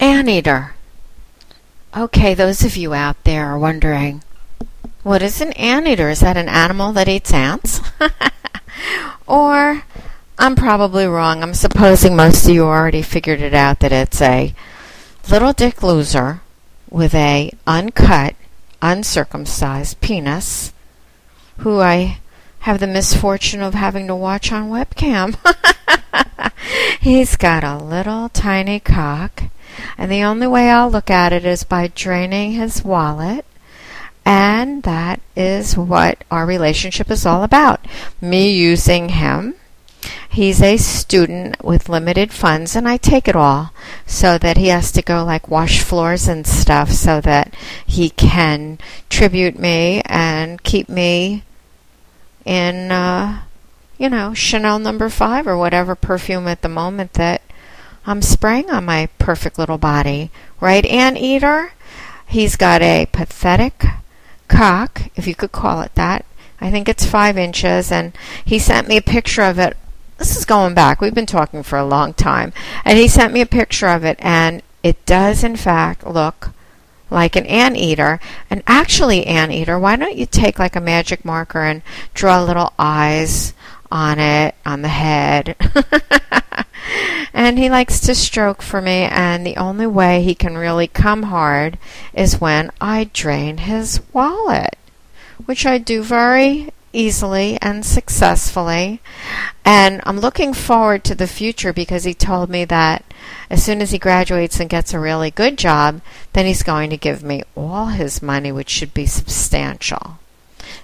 Anteater. Okay, those of you out there are wondering, what is an anteater? Is that an animal that eats ants? or, I'm probably wrong. I'm supposing most of you already figured it out that it's a little dick loser with a uncut, uncircumcised penis who I have the misfortune of having to watch on webcam. He's got a little tiny cock, and the only way I'll look at it is by draining his wallet. And that is what our relationship is all about. Me using him. He's a student with limited funds, and I take it all so that he has to go like wash floors and stuff so that he can tribute me and keep me in uh, you know, Chanel number five or whatever perfume at the moment that I'm spraying on my perfect little body. Right, Anteater? He's got a pathetic cock, if you could call it that. I think it's five inches, and he sent me a picture of it. This is going back. We've been talking for a long time. And he sent me a picture of it, and it does, in fact, look like an anteater. And actually, anteater, why don't you take like a magic marker and draw little eyes on it, on the head. and he likes to stroke for me, and the only way he can really come hard is when I drain his wallet, which I do very easily and successfully. And I'm looking forward to the future because he told me that as soon as he graduates and gets a really good job, then he's going to give me all his money, which should be substantial.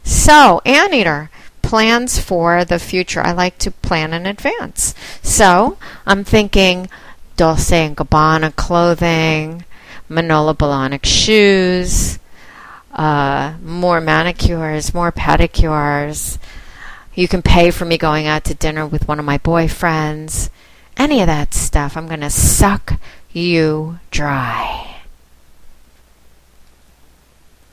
So, Anteater, plans for the future. I like to plan in advance. So I'm thinking Dolce and Gabbana clothing, Manolo Blahnik shoes, uh, more manicures, more pedicures. You can pay for me going out to dinner with one of my boyfriends. Any of that stuff. I'm going to suck you dry.